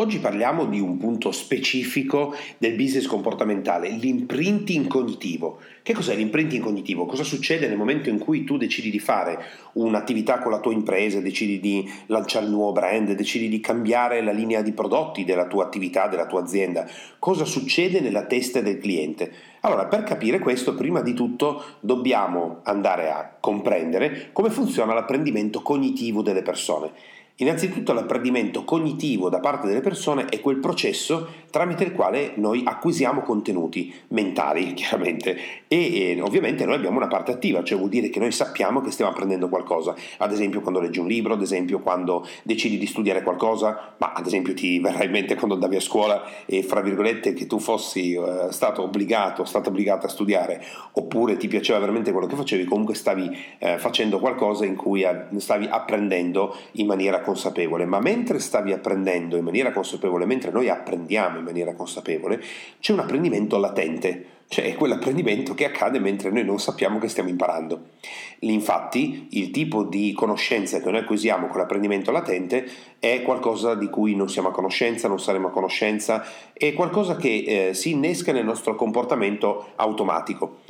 Oggi parliamo di un punto specifico del business comportamentale, l'imprinting cognitivo. Che cos'è l'imprinting cognitivo? Cosa succede nel momento in cui tu decidi di fare un'attività con la tua impresa, decidi di lanciare un nuovo brand, decidi di cambiare la linea di prodotti della tua attività, della tua azienda? Cosa succede nella testa del cliente? Allora, per capire questo, prima di tutto dobbiamo andare a comprendere come funziona l'apprendimento cognitivo delle persone. Innanzitutto l'apprendimento cognitivo da parte delle persone è quel processo tramite il quale noi acquisiamo contenuti mentali, chiaramente, e, e, ovviamente noi abbiamo una parte attiva, cioè vuol dire che noi sappiamo che stiamo apprendendo qualcosa, ad esempio quando leggi un libro, ad esempio quando decidi di studiare qualcosa, ma ad esempio ti verrà in mente quando andavi a scuola e fra virgolette che tu fossi uh, stato obbligato, stata obbligata a studiare, oppure ti piaceva veramente quello che facevi, comunque stavi uh, facendo qualcosa in cui uh, stavi apprendendo in maniera consapevole, ma mentre stavi apprendendo in maniera consapevole, mentre noi apprendiamo in maniera consapevole, c'è un apprendimento latente, cioè quell'apprendimento che accade mentre noi non sappiamo che stiamo imparando. Infatti, il tipo di conoscenza che noi acquisiamo con l'apprendimento latente è qualcosa di cui non siamo a conoscenza, non saremo a conoscenza, è qualcosa che eh, si innesca nel nostro comportamento automatico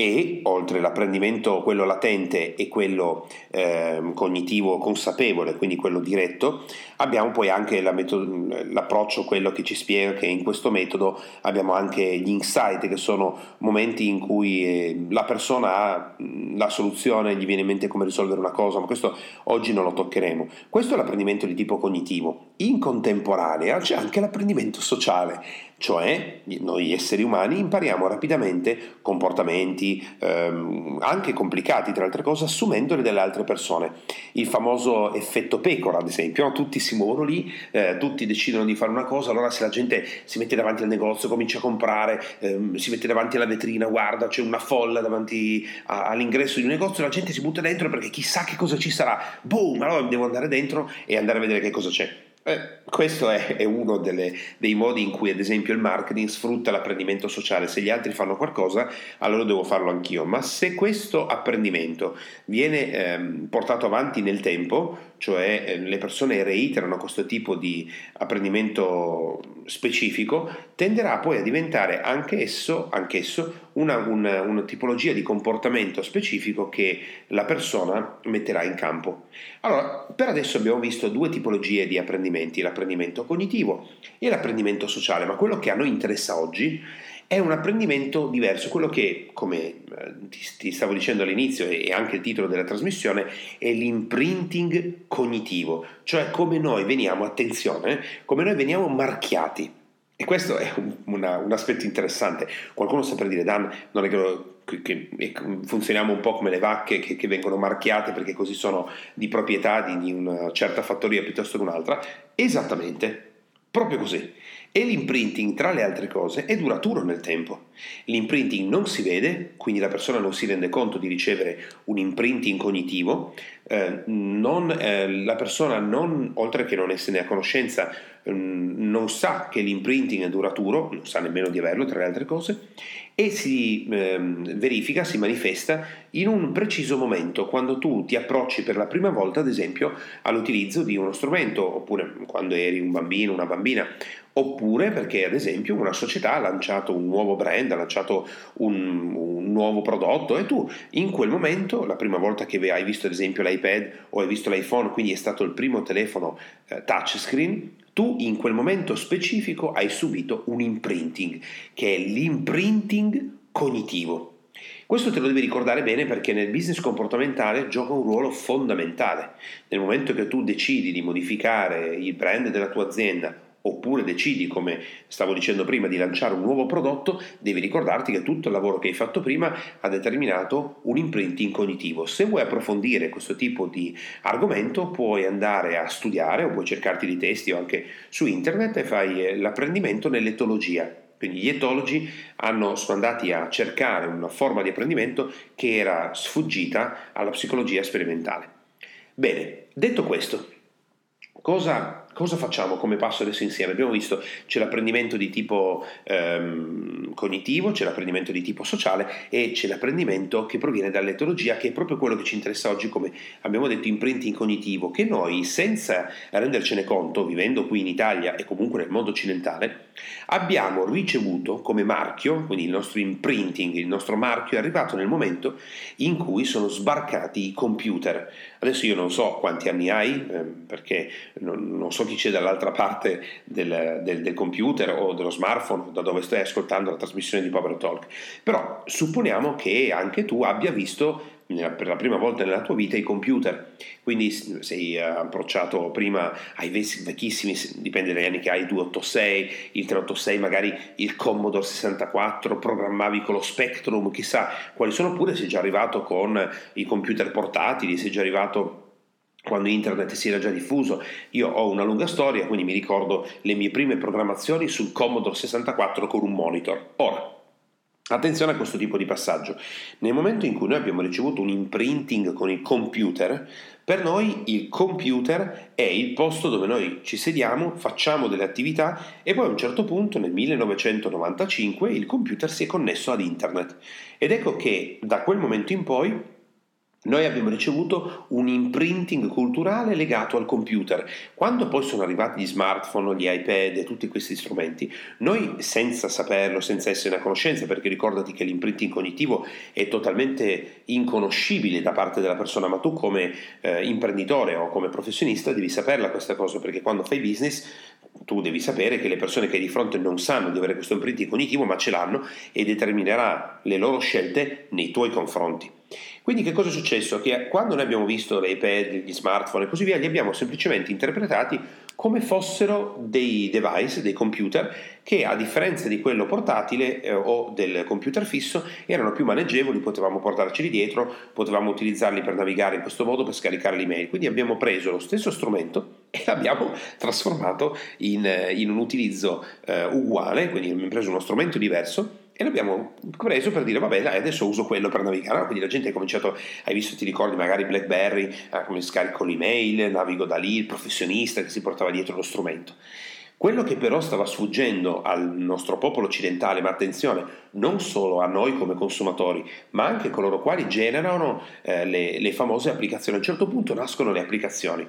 e oltre all'apprendimento quello latente e quello eh, cognitivo consapevole, quindi quello diretto, abbiamo poi anche la metodo, l'approccio, quello che ci spiega che in questo metodo abbiamo anche gli insight, che sono momenti in cui eh, la persona ha la soluzione, gli viene in mente come risolvere una cosa, ma questo oggi non lo toccheremo. Questo è l'apprendimento di tipo cognitivo. In contemporanea c'è anche l'apprendimento sociale, cioè noi esseri umani impariamo rapidamente comportamenti ehm, anche complicati tra altre cose assumendoli dalle altre persone. Il famoso effetto pecora ad esempio, tutti si muovono lì, eh, tutti decidono di fare una cosa, allora se la gente si mette davanti al negozio, comincia a comprare, ehm, si mette davanti alla vetrina, guarda c'è una folla davanti a, all'ingresso di un negozio, la gente si butta dentro perché chissà che cosa ci sarà, boom, allora devo andare dentro e andare a vedere che cosa c'è. Eh, questo è, è uno delle, dei modi in cui, ad esempio, il marketing sfrutta l'apprendimento sociale. Se gli altri fanno qualcosa, allora devo farlo anch'io. Ma se questo apprendimento viene ehm, portato avanti nel tempo, cioè eh, le persone reiterano questo tipo di apprendimento specifico, tenderà poi a diventare anch'esso, anch'esso una, una, una, tipologia di comportamento specifico che la persona metterà in campo. Allora, per adesso abbiamo visto due tipologie di apprendimenti, l'apprendimento cognitivo e l'apprendimento sociale, ma quello che a noi interessa oggi è un apprendimento diverso, quello che, come eh, ti stavo dicendo all'inizio e anche il titolo della trasmissione, è l'imprinting cognitivo, cioè come noi veniamo, attenzione, come noi veniamo marchiati. E questo è un, una, un aspetto interessante. Qualcuno sta per dire, Dan, non è che, che, che funzioniamo un po' come le vacche che, che, vengono marchiate perché così sono di proprietà di, di una certa fattoria piuttosto che un'altra. Esattamente, proprio così. E l'imprinting, tra le altre cose, è duraturo nel tempo. L'imprinting non si vede, quindi la persona non si rende conto di ricevere un imprinting cognitivo, eh, non, eh, la persona non, oltre che non esserne a conoscenza, non sa che l'imprinting è duraturo, non sa nemmeno di averlo, tra le altre cose, e si ehm, verifica, si manifesta in un preciso momento, quando tu ti approcci per la prima volta, ad esempio, all'utilizzo di uno strumento, oppure quando eri un bambino, una bambina, oppure perché ad esempio una società ha lanciato un nuovo brand, ha lanciato un, un, nuovo prodotto e tu in quel momento, la prima volta che hai visto ad esempio l'iPad o hai visto l'iPhone, quindi è stato il primo telefono eh, touchscreen, tu in quel momento specifico hai subito un imprinting, che è l'imprinting cognitivo. Questo te lo devi ricordare bene perché nel business comportamentale gioca un ruolo fondamentale. Nel momento che tu decidi di modificare il brand della tua azienda oppure decidi, come stavo dicendo prima, di lanciare un nuovo prodotto, devi ricordarti che tutto il lavoro che hai fatto prima ha determinato un imprinting cognitivo. Se vuoi approfondire questo tipo di argomento, puoi andare a studiare o puoi cercarti dei testi o anche su internet e fai eh, l'apprendimento nell'etologia. Quindi gli etologi hanno, sono andati a cercare una forma di apprendimento che era sfuggita alla psicologia sperimentale. Bene, detto questo, cosa cosa facciamo come passo adesso insieme? Abbiamo visto c'è l'apprendimento di tipo ehm, cognitivo, c'è l'apprendimento di tipo sociale e c'è l'apprendimento che proviene dall'etologia, che è proprio quello che ci interessa oggi, come abbiamo detto, imprinting cognitivo, che noi senza rendercene conto, vivendo qui in Italia e comunque nel mondo occidentale, abbiamo ricevuto come marchio, quindi il nostro imprinting, il nostro marchio è arrivato nel momento in cui sono sbarcati i computer. Adesso io non so quanti anni hai, eh, perché non, non, so chi c'è dall'altra parte del, del, del, computer o dello smartphone da dove stai ascoltando la trasmissione di Power Talk, però supponiamo che anche tu abbia visto per la prima volta nella tua vita i computer. Quindi sei approcciato prima ai vecchissimi, dipende dagli anni che hai, 286, il 386, magari il Commodore 64, programmavi con lo Spectrum, chissà quali sono, oppure sei già arrivato con i computer portatili, sei già arrivato quando internet si era già diffuso. Io ho una lunga storia, quindi mi ricordo le mie prime programmazioni sul Commodore 64 con un monitor. Ora, Attenzione a questo tipo di passaggio. Nel momento in cui noi abbiamo ricevuto un imprinting con il computer, per noi il computer è il posto dove noi ci sediamo, facciamo delle attività e poi a un certo punto nel 1995 il computer si è connesso ad internet. Ed ecco che da quel momento in poi noi abbiamo ricevuto un imprinting culturale legato al computer. Quando poi sono arrivati gli smartphone, gli iPad e tutti questi strumenti, noi senza saperlo, senza essere a conoscenza, perché ricordati che l'imprinting cognitivo è totalmente inconoscibile da parte della persona, ma tu come eh, imprenditore o come professionista devi saperla questa cosa, perché quando fai business tu devi sapere che le persone che hai di fronte non sanno di avere questo imprinting cognitivo, ma ce l'hanno e determinerà le loro scelte nei tuoi confronti. Quindi che cosa è successo? Che quando noi abbiamo visto le iPad, gli smartphone e così via, li abbiamo semplicemente interpretati come fossero dei device, dei computer, che a differenza di quello portatile eh, o del computer fisso erano più maneggevoli, potevamo portarceli dietro, potevamo utilizzarli per navigare in questo modo, per scaricare l'email. Quindi abbiamo preso lo stesso strumento e l'abbiamo trasformato in, eh, in un utilizzo eh, uguale, quindi abbiamo preso uno strumento diverso e l'abbiamo preso per dire vabbè dai adesso uso quello per navigare quindi la gente ha cominciato hai visto ti ricordi magari Blackberry eh, come scarico l'email navigo da lì il professionista che si portava dietro lo strumento quello che però stava sfuggendo al nostro popolo occidentale, ma attenzione, non solo a noi come consumatori, ma anche a coloro quali generano eh, le, le, famose applicazioni. A un certo punto nascono le applicazioni.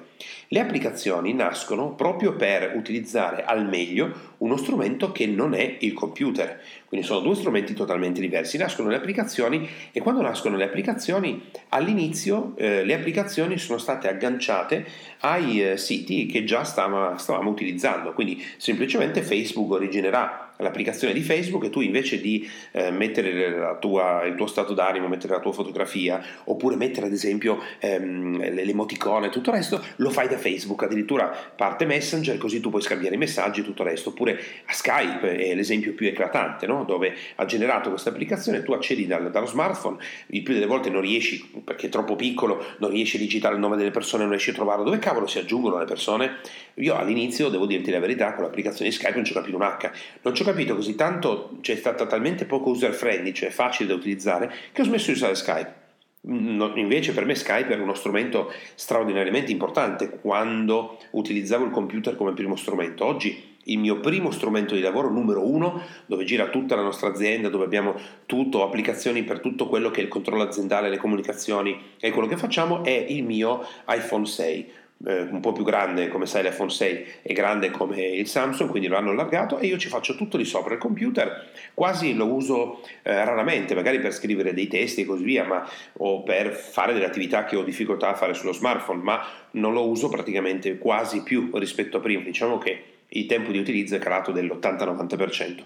Le applicazioni nascono proprio per utilizzare al meglio uno strumento che non è il computer. Quindi sono due strumenti totalmente diversi. Nascono le applicazioni e quando nascono le applicazioni, all'inizio eh, le applicazioni sono state agganciate ai eh, siti che già stava, stavamo utilizzando. Quindi semplicemente Facebook originerà l'applicazione di Facebook e tu invece di eh, mettere tua, il tuo stato d'animo, mettere la tua fotografia oppure mettere ad esempio ehm, l'emoticone e tutto il resto, lo fai da Facebook, addirittura parte Messenger così tu puoi scambiare i messaggi e tutto il resto, oppure a Skype è l'esempio più eclatante, no? dove ha generato questa applicazione, tu accedi dal, dallo smartphone, il più delle volte non riesci, perché è troppo piccolo, non riesci a digitare il nome delle persone, non riesci a trovarlo, dove cavolo si aggiungono le persone? Io all'inizio, devo dirti la verità, con l'applicazione di Skype non ci ho capito un H, non ci ho capito così tanto, c'è stata talmente poco user friendly, cioè facile da utilizzare, che ho smesso di usare Skype. No, invece per me Skype era uno strumento straordinariamente importante quando utilizzavo il computer come primo strumento. Oggi il mio primo strumento di lavoro numero uno, dove gira tutta la nostra azienda, dove abbiamo tutto, applicazioni per tutto quello che è il controllo aziendale, le comunicazioni e quello che facciamo, è il mio iPhone 6 eh, un po' più grande, come sai l'iPhone 6 è grande come il Samsung, quindi lo hanno allargato e io ci faccio tutto di sopra il computer, quasi lo uso eh, raramente, magari per scrivere dei testi e così via, ma, o per fare delle attività che ho difficoltà a fare sullo smartphone, ma non lo uso praticamente quasi più rispetto a prima, diciamo che il tempo di utilizzo è calato dell'80-90%.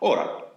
Ora,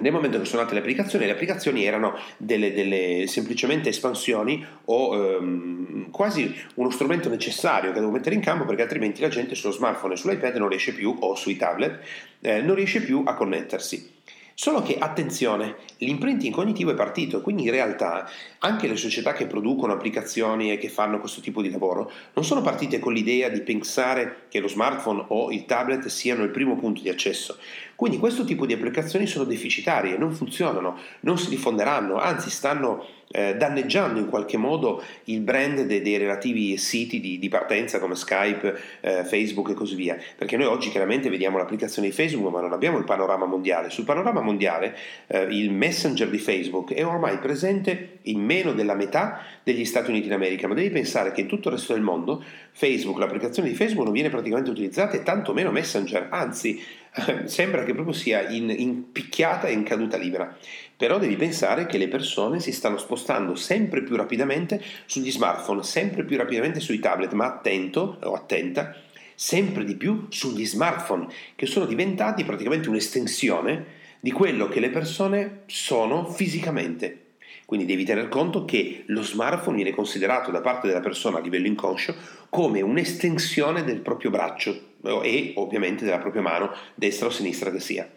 nel momento che sono nate le applicazioni, le applicazioni erano delle, delle semplicemente espansioni o ehm, quasi uno strumento necessario che devo mettere in campo perché altrimenti la gente sullo smartphone e sull'iPad non riesce più, o sui tablet, eh, non riesce più a connettersi. Solo che, attenzione, l'imprinting cognitivo è partito quindi in realtà anche le società che producono applicazioni e che fanno questo tipo di lavoro non sono partite con l'idea di pensare che lo smartphone o il tablet siano il primo punto di accesso. Quindi questo tipo di applicazioni sono deficitarie, non funzionano, non si diffonderanno, anzi stanno eh, danneggiando in qualche modo il brand dei, dei relativi siti di, di, partenza come Skype, eh, Facebook e così via. Perché noi oggi chiaramente vediamo l'applicazione di Facebook, ma non abbiamo il panorama mondiale. Sul panorama mondiale eh, il messenger di Facebook è ormai presente in meno della metà degli Stati Uniti d'America, ma devi pensare che in tutto il resto del mondo Facebook, l'applicazione di Facebook non viene praticamente utilizzata e tanto meno Messenger, anzi sembra che proprio sia in, in picchiata e in caduta libera. Però devi pensare che le persone si stanno spostando sempre più rapidamente sugli smartphone, sempre più rapidamente sui tablet, ma attento o attenta, sempre di più sugli smartphone, che sono diventati praticamente un'estensione di quello che le persone sono fisicamente. Quindi devi tener conto che lo smartphone viene considerato da parte della persona a livello inconscio come un'estensione del proprio braccio e ovviamente della propria mano, destra o sinistra che sia.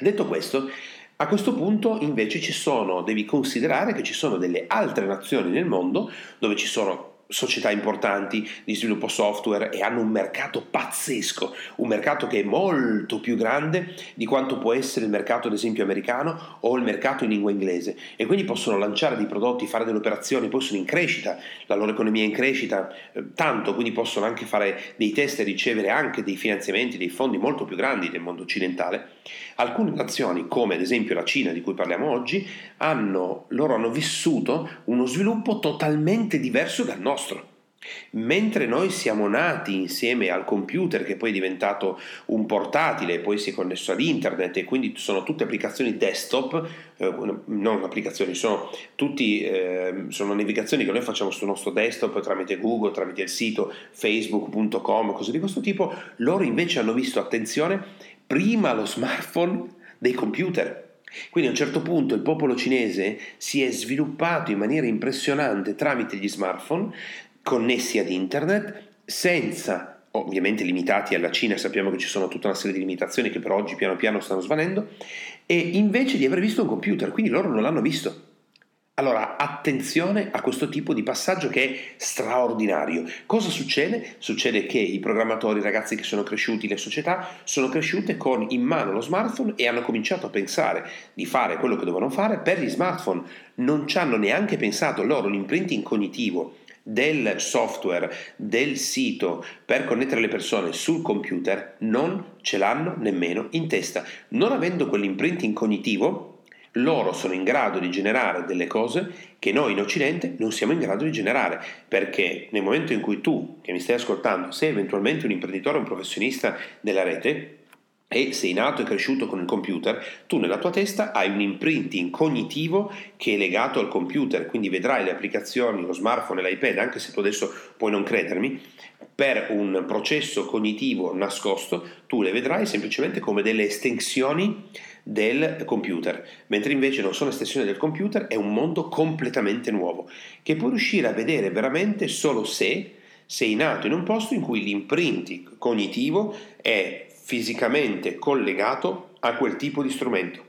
Detto questo, a questo punto invece ci sono, devi considerare che ci sono delle altre nazioni nel mondo dove ci sono società importanti di sviluppo software e hanno un mercato pazzesco, un mercato che è molto più grande di quanto può essere il mercato ad esempio americano o il mercato in lingua inglese e quindi possono lanciare dei prodotti, fare delle operazioni, poi sono in crescita, la loro economia è in crescita eh, tanto, quindi possono anche fare dei test e ricevere anche dei finanziamenti, dei fondi molto più grandi del mondo occidentale. Alcune nazioni, come ad esempio la Cina di cui parliamo oggi, hanno, loro hanno vissuto uno sviluppo totalmente diverso dal nostro. Mentre noi siamo nati insieme al computer che poi è diventato un portatile, poi si è connesso ad internet e quindi sono tutte applicazioni desktop, eh, non applicazioni, sono, tutti, eh, sono navigazioni che noi facciamo sul nostro desktop tramite Google, tramite il sito facebook.com, cose di questo tipo, loro invece hanno visto, attenzione, prima lo smartphone dei computer. Quindi a un certo punto il popolo cinese si è sviluppato in maniera impressionante tramite gli smartphone connessi ad internet senza ovviamente limitati alla Cina, sappiamo che ci sono tutta una serie di limitazioni che per oggi piano piano stanno svanendo, e invece di aver visto un computer, quindi loro non l'hanno visto. Allora, attenzione a questo tipo di passaggio che è straordinario. Cosa succede? Succede che i programmatori, i ragazzi che sono cresciuti, le società, sono cresciute con in mano lo smartphone e hanno cominciato a pensare di fare quello che dovevano fare per gli smartphone. Non ci hanno neanche pensato loro l'imprinting cognitivo del software, del sito per connettere le persone sul computer non ce l'hanno nemmeno in testa. Non avendo quell'imprinting cognitivo, loro sono in grado di generare delle cose che noi in Occidente non siamo in grado di generare, perché nel momento in cui tu, che mi stai ascoltando, sei eventualmente un imprenditore, un professionista della rete, e sei nato e cresciuto con il computer, tu nella tua testa hai un imprinting cognitivo che è legato al computer, quindi vedrai le applicazioni, lo smartphone e l'iPad, anche se tu adesso puoi non credermi, per un processo cognitivo nascosto, tu le vedrai semplicemente come delle estensioni del computer, mentre invece non sono estensioni del computer, è un mondo completamente nuovo, che puoi riuscire a vedere veramente solo se sei nato in un posto in cui l'imprinting cognitivo è fisicamente collegato a quel tipo di strumento.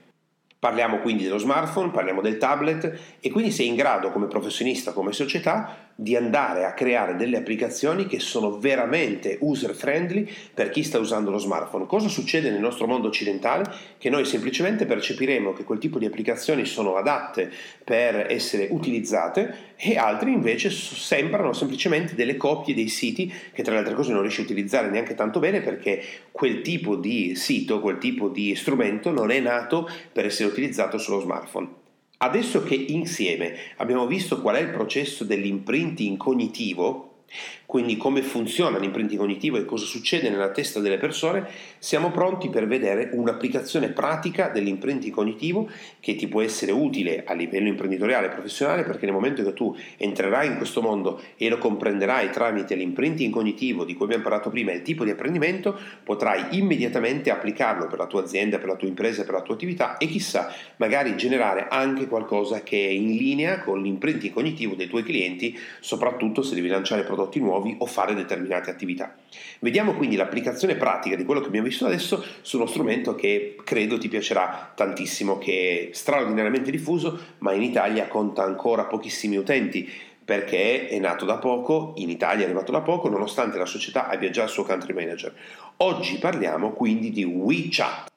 Parliamo quindi dello smartphone, parliamo del tablet e quindi sei in grado come professionista, come società, di andare a creare delle applicazioni che sono veramente user friendly per chi sta usando lo smartphone. Cosa succede nel nostro mondo occidentale? Che noi semplicemente percepiremo che quel tipo di applicazioni sono adatte per essere utilizzate e altri invece sembrano semplicemente delle copie dei siti che tra le altre cose non riesci a utilizzare neanche tanto bene perché quel tipo di sito, quel tipo di strumento non è nato per essere utilizzato sullo smartphone. Adesso che insieme abbiamo visto qual è il processo dell'imprinting cognitivo, quindi come funziona l'imprinting cognitivo e cosa succede nella testa delle persone, siamo pronti per vedere un'applicazione pratica dell'imprinting cognitivo che ti può essere utile a livello imprenditoriale e professionale perché nel momento che tu entrerai in questo mondo e lo comprenderai tramite l'imprinting cognitivo di cui abbiamo parlato prima e il tipo di apprendimento, potrai immediatamente applicarlo per la tua azienda, per la tua impresa, per la tua attività e chissà, magari generare anche qualcosa che è in linea con l'imprinting cognitivo dei tuoi clienti, soprattutto se devi lanciare prodotti nuovi nuovi o fare determinate attività. Vediamo quindi l'applicazione pratica di quello che abbiamo visto adesso su uno strumento che credo ti piacerà tantissimo, che è straordinariamente diffuso, ma in Italia conta ancora pochissimi utenti perché è nato da poco, in Italia è arrivato da poco, nonostante la società abbia già il suo country manager. Oggi parliamo quindi di WeChat.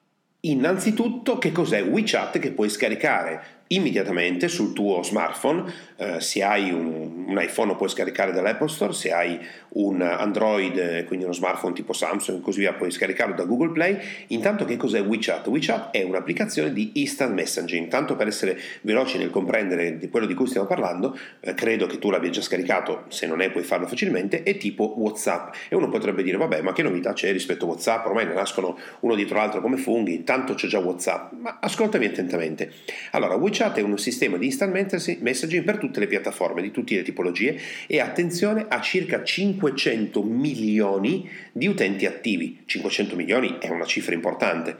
Innanzitutto, che cos'è WeChat che puoi scaricare immediatamente sul tuo smartphone, eh, se hai un, un, iPhone lo puoi scaricare dall'Apple Store, se hai un Android, quindi uno smartphone tipo Samsung e così via, puoi scaricarlo da Google Play. Intanto che cos'è WeChat? WeChat è un'applicazione di instant messaging, tanto per essere veloci nel comprendere di quello di cui stiamo parlando, eh, credo che tu l'abbia già scaricato, se non è puoi farlo facilmente, è tipo WhatsApp. E uno potrebbe dire, vabbè, ma che novità c'è rispetto a WhatsApp? Ormai ne nascono uno dietro l'altro come funghi, tanto c'è già WhatsApp. Ma ascoltami attentamente. Allora, WeChat è un sistema di instant messaging per tutte le piattaforme, di tutte le tipologie e attenzione a circa 500 milioni di utenti attivi. 500 milioni è una cifra importante.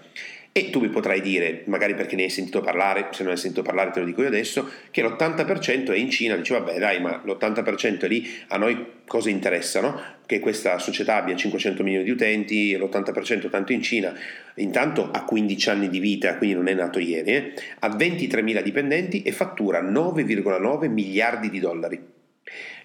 E tu mi potrai dire, magari perché ne hai sentito parlare, se non hai sentito parlare te lo dico io adesso, che l'80% è in Cina, dici vabbè dai ma l'80% è lì, a noi cosa interessa? No? Che questa società abbia 500 milioni di utenti, l'80% tanto in Cina, intanto ha 15 anni di vita, quindi non è nato ieri, eh? ha 23 mila dipendenti e fattura 9,9 miliardi di dollari.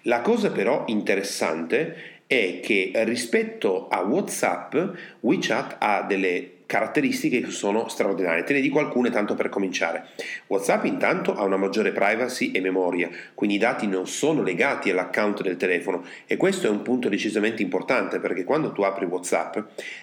La cosa però interessante è che rispetto a WhatsApp, WeChat ha delle caratteristiche che sono straordinarie. Te ne dico alcune tanto per cominciare. WhatsApp intanto ha una maggiore privacy e memoria, quindi i dati non sono legati all'account del telefono e questo è un punto decisamente importante perché quando tu apri WhatsApp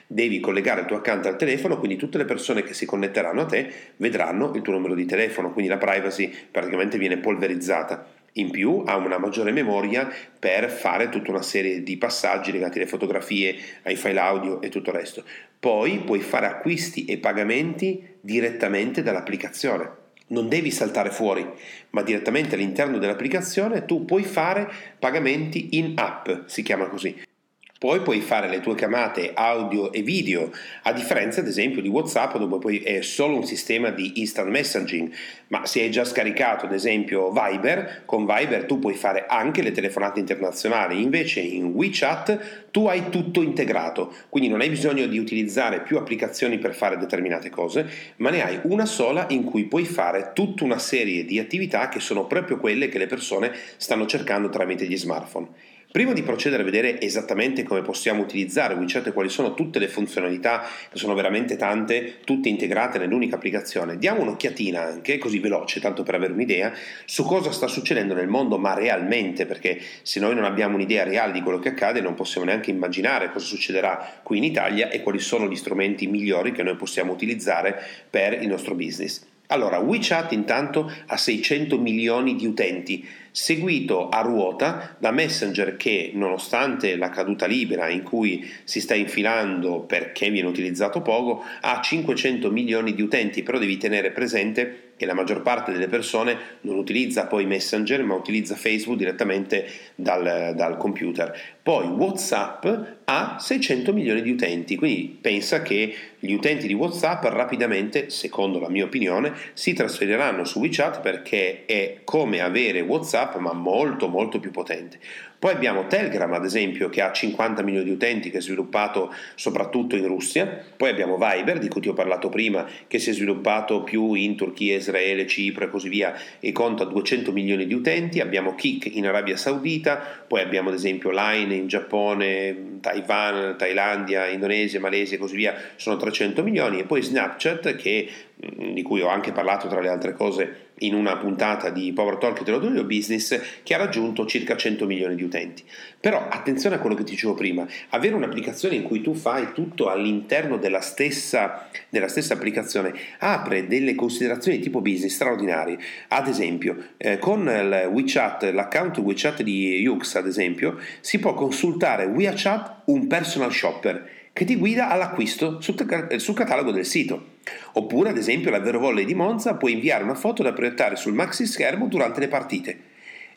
devi collegare il tuo account al telefono, quindi tutte le persone che si connetteranno a te vedranno il tuo numero di telefono, quindi la privacy praticamente viene polverizzata. In più ha una maggiore memoria per fare tutta una serie di passaggi legati alle fotografie, ai file audio e tutto il resto. Poi puoi fare acquisti e pagamenti direttamente dall'applicazione. Non devi saltare fuori, ma direttamente all'interno dell'applicazione tu puoi fare pagamenti in app, si chiama così. Poi puoi fare le tue chiamate audio e video, a differenza ad esempio di WhatsApp dove poi è solo un sistema di instant messaging, ma se hai già scaricato ad esempio Viber, con Viber tu puoi fare anche le telefonate internazionali, invece in WeChat tu hai tutto integrato, quindi non hai bisogno di utilizzare più applicazioni per fare determinate cose, ma ne hai una sola in cui puoi fare tutta una serie di attività che sono proprio quelle che le persone stanno cercando tramite gli smartphone. Prima di procedere a vedere esattamente come possiamo utilizzare WeChat e quali sono tutte le funzionalità, che sono veramente tante, tutte integrate nell'unica applicazione, diamo un'occhiatina anche, così veloce, tanto per avere un'idea, su cosa sta succedendo nel mondo, ma realmente, perché se noi non abbiamo un'idea reale di quello che accade, non possiamo neanche immaginare cosa succederà qui in Italia e quali sono gli strumenti migliori che noi possiamo utilizzare per il nostro business. Allora, WeChat intanto ha 600 milioni di utenti, seguito a ruota da Messenger che, nonostante la caduta libera in cui si sta infilando perché viene utilizzato poco, ha 500 milioni di utenti, però devi tenere presente che la maggior parte delle persone non utilizza poi Messenger ma utilizza Facebook direttamente dal, dal computer. Poi WhatsApp ha 600 milioni di utenti, quindi pensa che gli utenti di WhatsApp rapidamente, secondo la mia opinione, si trasferiranno su WeChat perché è come avere WhatsApp ma molto molto più potente. Poi abbiamo Telegram, ad esempio, che ha 50 milioni di utenti, che è sviluppato soprattutto in Russia. Poi abbiamo Viber, di cui ti ho parlato prima, che si è sviluppato più in Turchia, Israele, Cipro e così via, e conta 200 milioni di utenti. Abbiamo Kik in Arabia Saudita, poi abbiamo ad esempio Line in Giappone, Taiwan, Thailandia, Indonesia, Malesia e così via, sono 300 milioni. E poi Snapchat, che, di cui ho anche parlato tra le altre cose in una puntata di Power Talk dello Dojo Business che ha raggiunto circa 100 milioni di utenti. Però attenzione a quello che ti dicevo prima, avere un'applicazione in cui tu fai tutto all'interno della stessa, della stessa applicazione apre delle considerazioni di tipo business straordinarie. Ad esempio, eh, con WeChat, l'account WeChat di Yux, ad esempio, si può consultare WeChat un personal shopper che ti guida all'acquisto sul, sul catalogo del sito. Oppure, ad esempio, la Vero Volley di Monza può inviare una foto da proiettare sul maxi schermo durante le partite.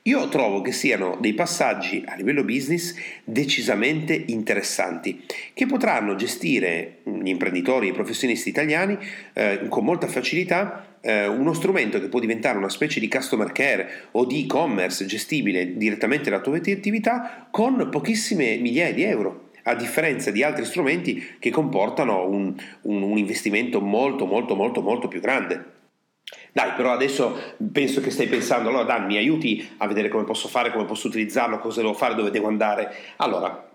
Io trovo che siano dei passaggi a livello business decisamente interessanti, che potranno gestire gli imprenditori e i professionisti italiani eh, con molta facilità eh, uno strumento che può diventare una specie di customer care o di e-commerce gestibile direttamente dalla tua attività con pochissime migliaia di euro a differenza di altri strumenti che comportano un, un, un investimento molto molto molto molto più grande. Dai, però adesso penso che stai pensando, allora Dan, mi aiuti a vedere come posso fare, come posso utilizzarlo, cosa devo fare, dove devo andare. Allora,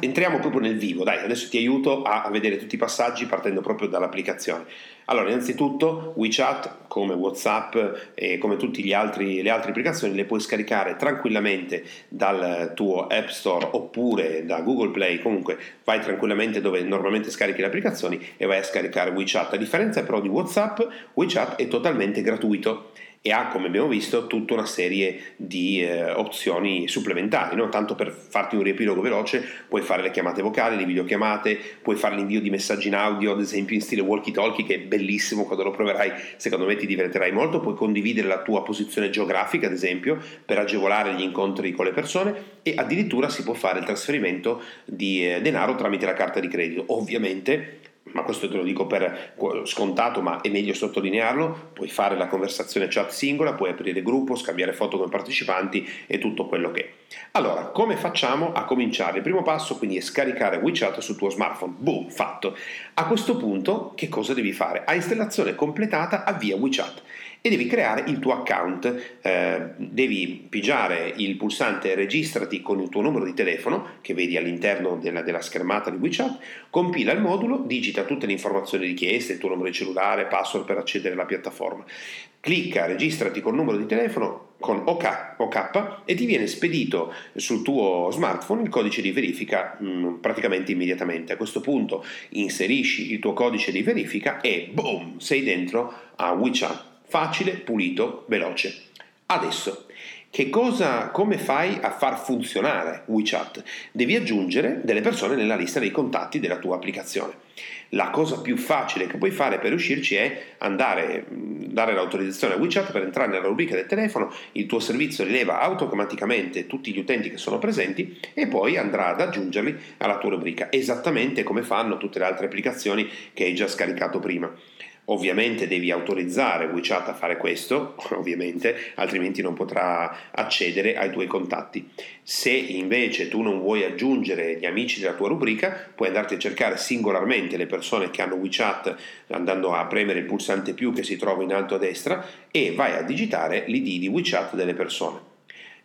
entriamo proprio nel vivo, dai, adesso ti aiuto a, vedere tutti i passaggi partendo proprio dall'applicazione. Allora, innanzitutto WeChat, come WhatsApp e come tutte le altre applicazioni, le puoi scaricare tranquillamente dal tuo App Store oppure da Google Play, comunque vai tranquillamente dove normalmente scarichi le applicazioni e vai a scaricare WeChat. A differenza però di WhatsApp, WeChat è totalmente gratuito e ha, come abbiamo visto, tutta una serie di eh, opzioni supplementari. No? Tanto per farti un riepilogo veloce, puoi fare le chiamate vocali, le videochiamate, puoi fare l'invio di messaggi in audio, ad esempio in stile walkie-talkie, che è bellissimo quando lo proverai, secondo me ti divertirai molto. Puoi condividere la tua posizione geografica, ad esempio, per agevolare gli incontri con le persone e addirittura si può fare il trasferimento di eh, denaro tramite la carta di credito. Ovviamente ma questo te lo dico per scontato, ma è meglio sottolinearlo, puoi fare la conversazione chat singola, puoi aprire gruppo, scambiare foto con i partecipanti e tutto quello che è. Allora, come facciamo a cominciare? Il primo passo quindi è scaricare WeChat sul tuo smartphone. Boom, fatto. A questo punto che cosa devi fare? A installazione completata avvia WeChat e devi creare il tuo account. Eh, devi pigiare il pulsante registrati con il tuo numero di telefono che vedi all'interno della, della schermata di WeChat, compila il modulo, digita tutte le informazioni richieste, il tuo numero di cellulare, password per accedere alla piattaforma. Clicca registrati col numero di telefono con OK, OK, e ti viene spedito sul tuo smartphone il codice di verifica mh, mm, praticamente immediatamente. A questo punto inserisci il tuo codice di verifica e boom, sei dentro a WeChat facile, pulito, veloce. Adesso, che cosa, come fai a far funzionare WeChat? Devi aggiungere delle persone nella lista dei contatti della tua applicazione. La cosa più facile che puoi fare per riuscirci è andare, dare l'autorizzazione a WeChat per entrare nella rubrica del telefono, il tuo servizio rileva automaticamente tutti gli utenti che sono presenti e poi andrà ad aggiungerli alla tua rubrica, esattamente come fanno tutte le altre applicazioni che hai già scaricato prima. Ovviamente devi autorizzare WeChat a fare questo, ovviamente, altrimenti non potrà accedere ai tuoi contatti. Se invece tu non vuoi aggiungere gli amici della tua rubrica, puoi andarti a cercare singolarmente le persone che hanno WeChat andando a premere il pulsante più che si trova in alto a destra e vai a digitare l'ID di WeChat delle persone.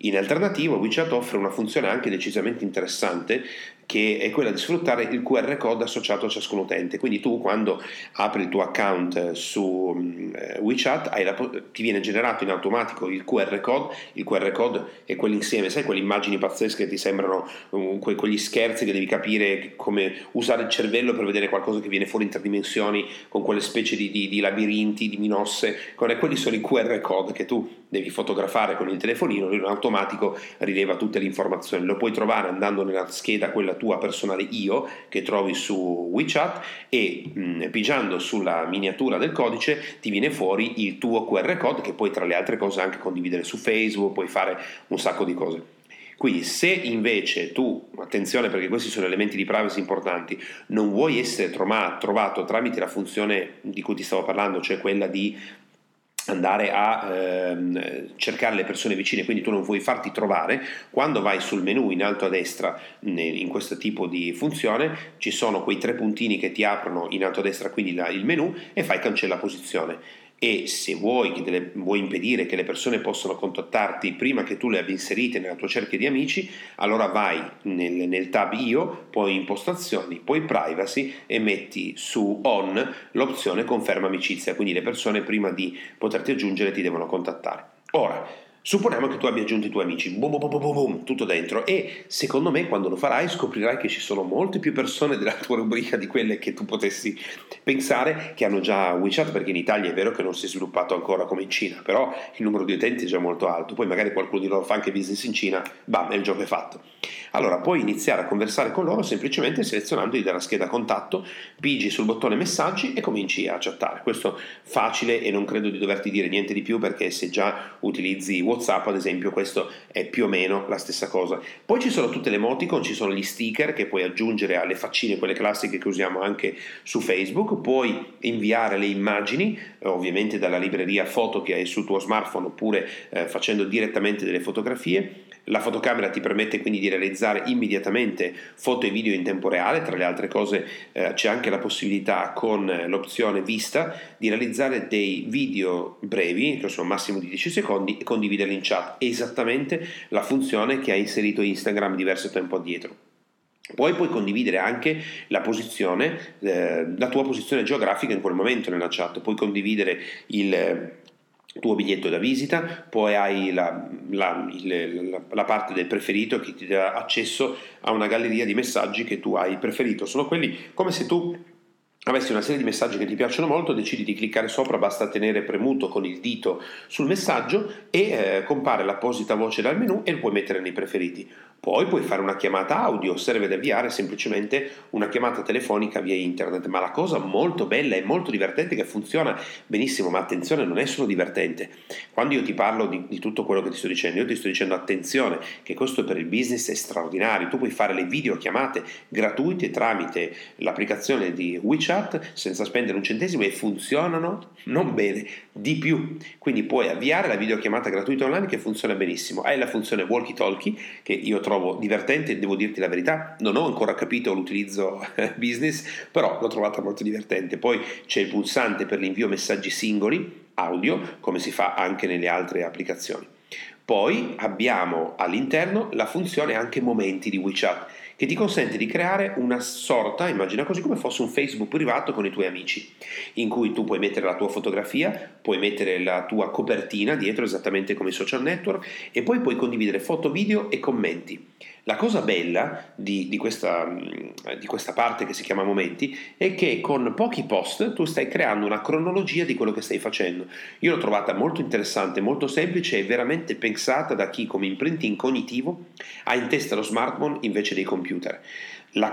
In alternativa, WeChat offre una funzione anche decisamente interessante che è quella di sfruttare il QR code associato a ciascun utente. Quindi tu quando apri il tuo account su mm, eh, WeChat la, ti viene generato in automatico il QR code, il QR code è quell'insieme, sai quelle immagini pazzesche che ti sembrano um, que- quegli scherzi che devi capire come usare il cervello per vedere qualcosa che viene fuori in tre dimensioni con quelle specie di, di, di labirinti, di minosse, quelli sono i QR code che tu devi fotografare con il telefonino, lui in automatico rileva tutte le informazioni, lo puoi trovare andando nella scheda quella tua personale io che trovi su WeChat e mh, mm, pigiando sulla miniatura del codice ti viene fuori il tuo QR code che puoi tra le altre cose anche condividere su Facebook, puoi fare un sacco di cose. Quindi se invece tu, attenzione perché questi sono elementi di privacy importanti, non vuoi essere trovato tramite la funzione di cui ti stavo parlando, cioè quella di andare a ehm, cercare le persone vicine, quindi tu non vuoi farti trovare, quando vai sul menu in alto a destra in questo tipo di funzione ci sono quei tre puntini che ti aprono in alto a destra quindi la, il menu e fai cancella posizione e se vuoi, delle, vuoi, impedire che le persone possano contattarti prima che tu le abbia inserite nella tua cerchia di amici, allora vai nel, nel tab Io, poi Impostazioni, poi Privacy e metti su On l'opzione Conferma amicizia, quindi le persone prima di poterti aggiungere ti devono contattare. Ora, Supponiamo che tu abbia aggiunto i tuoi amici, boom, boom, boom, boom, tutto dentro e secondo me quando lo farai scoprirai che ci sono molte più persone della tua rubrica di quelle che tu potessi pensare che hanno già WeChat perché in Italia è vero che non si è sviluppato ancora come in Cina, però il numero di utenti è già molto alto, poi magari qualcuno di loro fa anche business in Cina, bam, il gioco è fatto. Allora puoi iniziare a conversare con loro semplicemente selezionandoli dalla scheda contatto, pigi sul bottone messaggi e cominci a chattare. Questo facile e non credo di doverti dire niente di più perché se già utilizzi WhatsApp WhatsApp, ad esempio, questo è più o meno la stessa cosa. Poi ci sono tutte le emoticon, ci sono gli sticker che puoi aggiungere alle faccine, quelle classiche che usiamo anche su Facebook, puoi inviare le immagini, ovviamente dalla libreria foto che hai sul tuo smartphone oppure eh, facendo direttamente delle fotografie la fotocamera ti permette quindi di realizzare immediatamente foto e video in tempo reale, tra le altre cose eh, c'è anche la possibilità con l'opzione vista di realizzare dei video brevi, che sono massimo di 10 secondi, e condividerli in chat, esattamente la funzione che ha inserito Instagram diverso tempo addietro. Poi puoi condividere anche la posizione, eh, la tua posizione geografica in quel momento nella chat, puoi condividere il tuo biglietto da visita, poi hai la, la, il, la, parte del preferito che ti dà accesso a una galleria di messaggi che tu hai preferito. Sono quelli come se tu avessi una serie di messaggi che ti piacciono molto, decidi di cliccare sopra, basta tenere premuto con il dito sul messaggio e eh, compare l'apposita voce dal menu e lo puoi mettere nei preferiti. Poi puoi fare una chiamata audio, serve ad avviare semplicemente una chiamata telefonica via internet, ma la cosa molto bella e molto divertente che funziona benissimo, ma attenzione, non è solo divertente. Quando io ti parlo di, di tutto quello che ti sto dicendo, io ti sto dicendo attenzione, che questo per il business è straordinario, tu puoi fare le videochiamate gratuite tramite l'applicazione di WeChat senza spendere un centesimo e funzionano non bene, di più. Quindi puoi avviare la videochiamata gratuita online che funziona benissimo. Hai la funzione walkie talkie che io trovo divertente, devo dirti la verità, non ho ancora capito l'utilizzo business, però l'ho trovata molto divertente. Poi c'è il pulsante per l'invio messaggi singoli, audio, come si fa anche nelle altre applicazioni. Poi abbiamo all'interno la funzione anche momenti di WeChat che ti consente di creare una sorta, immagina così come fosse un Facebook privato con i tuoi amici, in cui tu puoi mettere la tua fotografia, puoi mettere la tua copertina dietro esattamente come i social network e poi puoi condividere foto, video e commenti. La cosa bella di, di, questa, di, questa, parte che si chiama momenti è che con pochi post tu stai creando una cronologia di quello che stai facendo. Io l'ho trovata molto interessante, molto semplice e veramente pensata da chi come imprinting cognitivo ha in testa lo smartphone invece dei computer.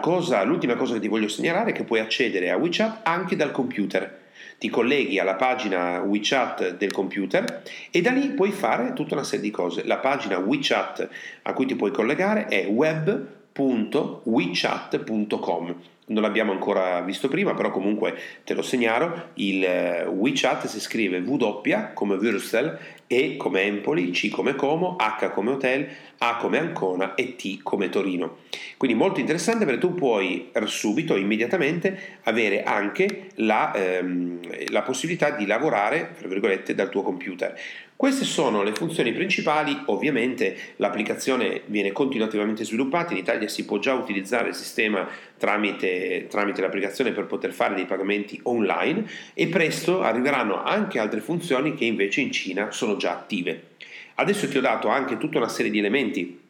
Cosa, l'ultima cosa che ti voglio segnalare è che puoi accedere a WeChat anche dal computer. Ti colleghi alla pagina WeChat del computer e da lì puoi fare tutta una serie di cose. La pagina WeChat a cui ti puoi collegare è web.wechat.com non l'abbiamo ancora visto prima, però comunque te lo segnalo, il eh, WeChat si scrive W come Würstel, E come Empoli, C come Como, H come Hotel, A come Ancona e T come Torino. Quindi molto interessante perché tu puoi subito, immediatamente, avere anche la, ehm, la possibilità di lavorare, tra virgolette, dal tuo computer. Queste sono le funzioni principali, ovviamente l'applicazione viene continuativamente sviluppata, in Italia si può già utilizzare il sistema tramite, tramite l'applicazione per poter fare dei pagamenti online e presto arriveranno anche altre funzioni che invece in Cina sono già attive. Adesso ti ho dato anche tutta una serie di elementi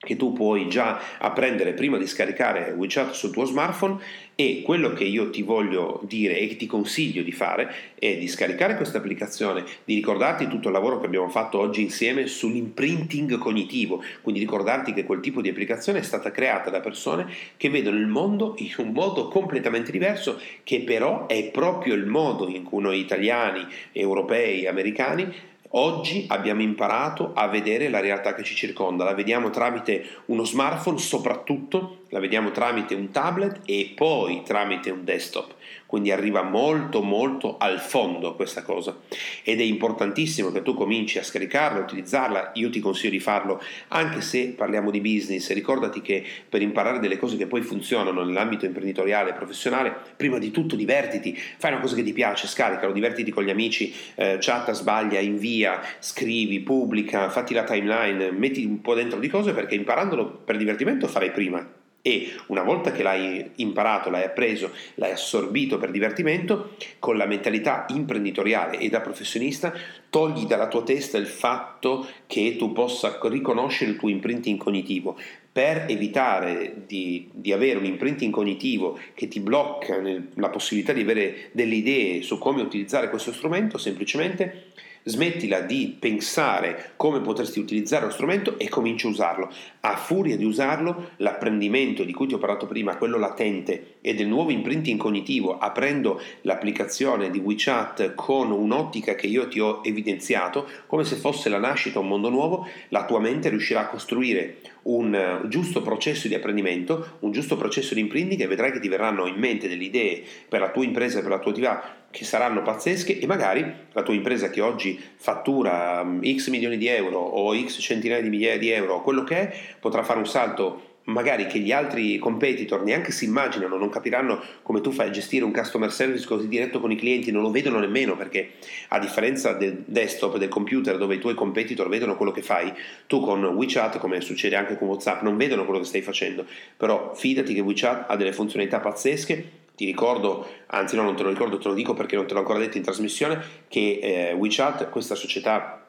che tu puoi già apprendere prima di scaricare WeChat sul tuo smartphone e quello che io ti voglio dire e che ti consiglio di fare è di scaricare questa applicazione, di ricordarti tutto il lavoro che abbiamo fatto oggi insieme sull'imprinting cognitivo, quindi ricordarti che quel tipo di applicazione è stata creata da persone che vedono il mondo in un modo completamente diverso, che però è proprio il modo in cui noi italiani, europei, americani Oggi abbiamo imparato a vedere la realtà che ci circonda, la vediamo tramite uno smartphone soprattutto, la vediamo tramite un tablet e poi tramite un desktop quindi arriva molto molto al fondo questa cosa. Ed è importantissimo che tu cominci a scaricarla, a utilizzarla, io ti consiglio di farlo anche se parliamo di business, ricordati che per imparare delle cose che poi funzionano nell'ambito imprenditoriale e professionale, prima di tutto divertiti, fai una cosa che ti piace, scaricalo, divertiti con gli amici, eh, chatta, sbaglia, invia, scrivi, pubblica, fatti la timeline, metti un po' dentro di cose perché imparandolo per divertimento farai prima e una volta che l'hai imparato, l'hai appreso, l'hai assorbito per divertimento, con la mentalità imprenditoriale e da professionista, togli dalla tua testa il fatto che tu possa riconoscere il tuo imprinting cognitivo. Per evitare di, di avere un imprinting cognitivo che ti blocca la possibilità di avere delle idee su come utilizzare questo strumento, semplicemente Smettila di pensare come potresti utilizzare lo strumento e cominci a usarlo. A furia di usarlo, l'apprendimento di cui ti ho parlato prima, quello latente e del nuovo imprinting cognitivo, aprendo l'applicazione di WeChat con un'ottica che io ti ho evidenziato, come se fosse la nascita un mondo nuovo, la tua mente riuscirà a costruire un giusto processo di apprendimento, un giusto processo di imprinting e vedrai che ti verranno in mente delle idee per la tua impresa per la tua attività che saranno pazzesche e magari la tua impresa che oggi fattura mm, x milioni di euro o x centinaia di migliaia di euro o quello che è potrà fare un salto magari che gli altri competitor neanche si immaginano, non capiranno come tu fai a gestire un customer service così diretto con i clienti, non lo vedono nemmeno perché a differenza del desktop, del computer dove i tuoi competitor vedono quello che fai, tu con WeChat, come succede anche con WhatsApp, non vedono quello che stai facendo, però fidati che WeChat ha delle funzionalità pazzesche ti ricordo, anzi no, non te lo ricordo, te lo dico perché non te l'ho ancora detto in trasmissione, che eh, WeChat, questa società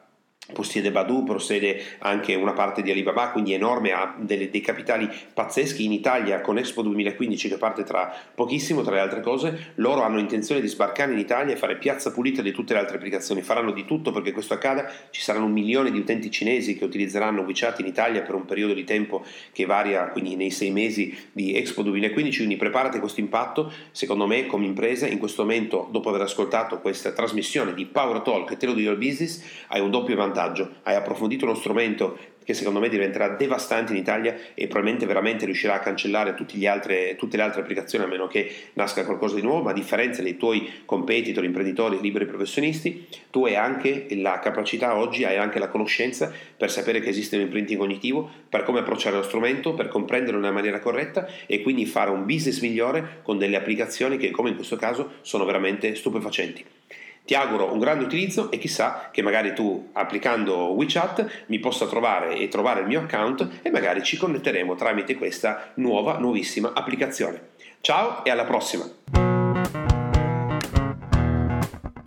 possiede Badu, possiede anche una parte di Alibaba, quindi è enorme, ha delle, dei capitali pazzeschi. In Italia con Expo 2015 che parte tra pochissimo, tra le altre cose, loro hanno intenzione di sbarcare in Italia e fare piazza pulita di tutte le altre applicazioni, faranno di tutto perché questo accada, ci saranno un milione di utenti cinesi che utilizzeranno WeChat in Italia per un periodo di tempo che varia, quindi nei sei mesi di Expo 2015, quindi preparati a questo impatto, secondo me come impresa. In questo momento, dopo aver ascoltato questa trasmissione di Power Talk e te lo dico al business, hai un doppio vantaggio vantaggio, hai approfondito uno strumento che secondo me diventerà devastante in Italia e probabilmente veramente riuscirà a cancellare altre, tutte le altre applicazioni a meno che nasca qualcosa di nuovo, ma a differenza dei tuoi competitor, imprenditori, liberi professionisti, tu hai anche la capacità oggi, hai anche la conoscenza per sapere che esiste un imprinting cognitivo, per come approcciare lo strumento, per comprenderlo nella maniera corretta e quindi fare un business migliore con delle applicazioni che come in questo caso sono veramente stupefacenti. Ti auguro un grande utilizzo e chissà che magari tu applicando WeChat mi possa trovare e trovare il mio account e magari ci connetteremo tramite questa nuova, nuovissima applicazione. Ciao e alla prossima!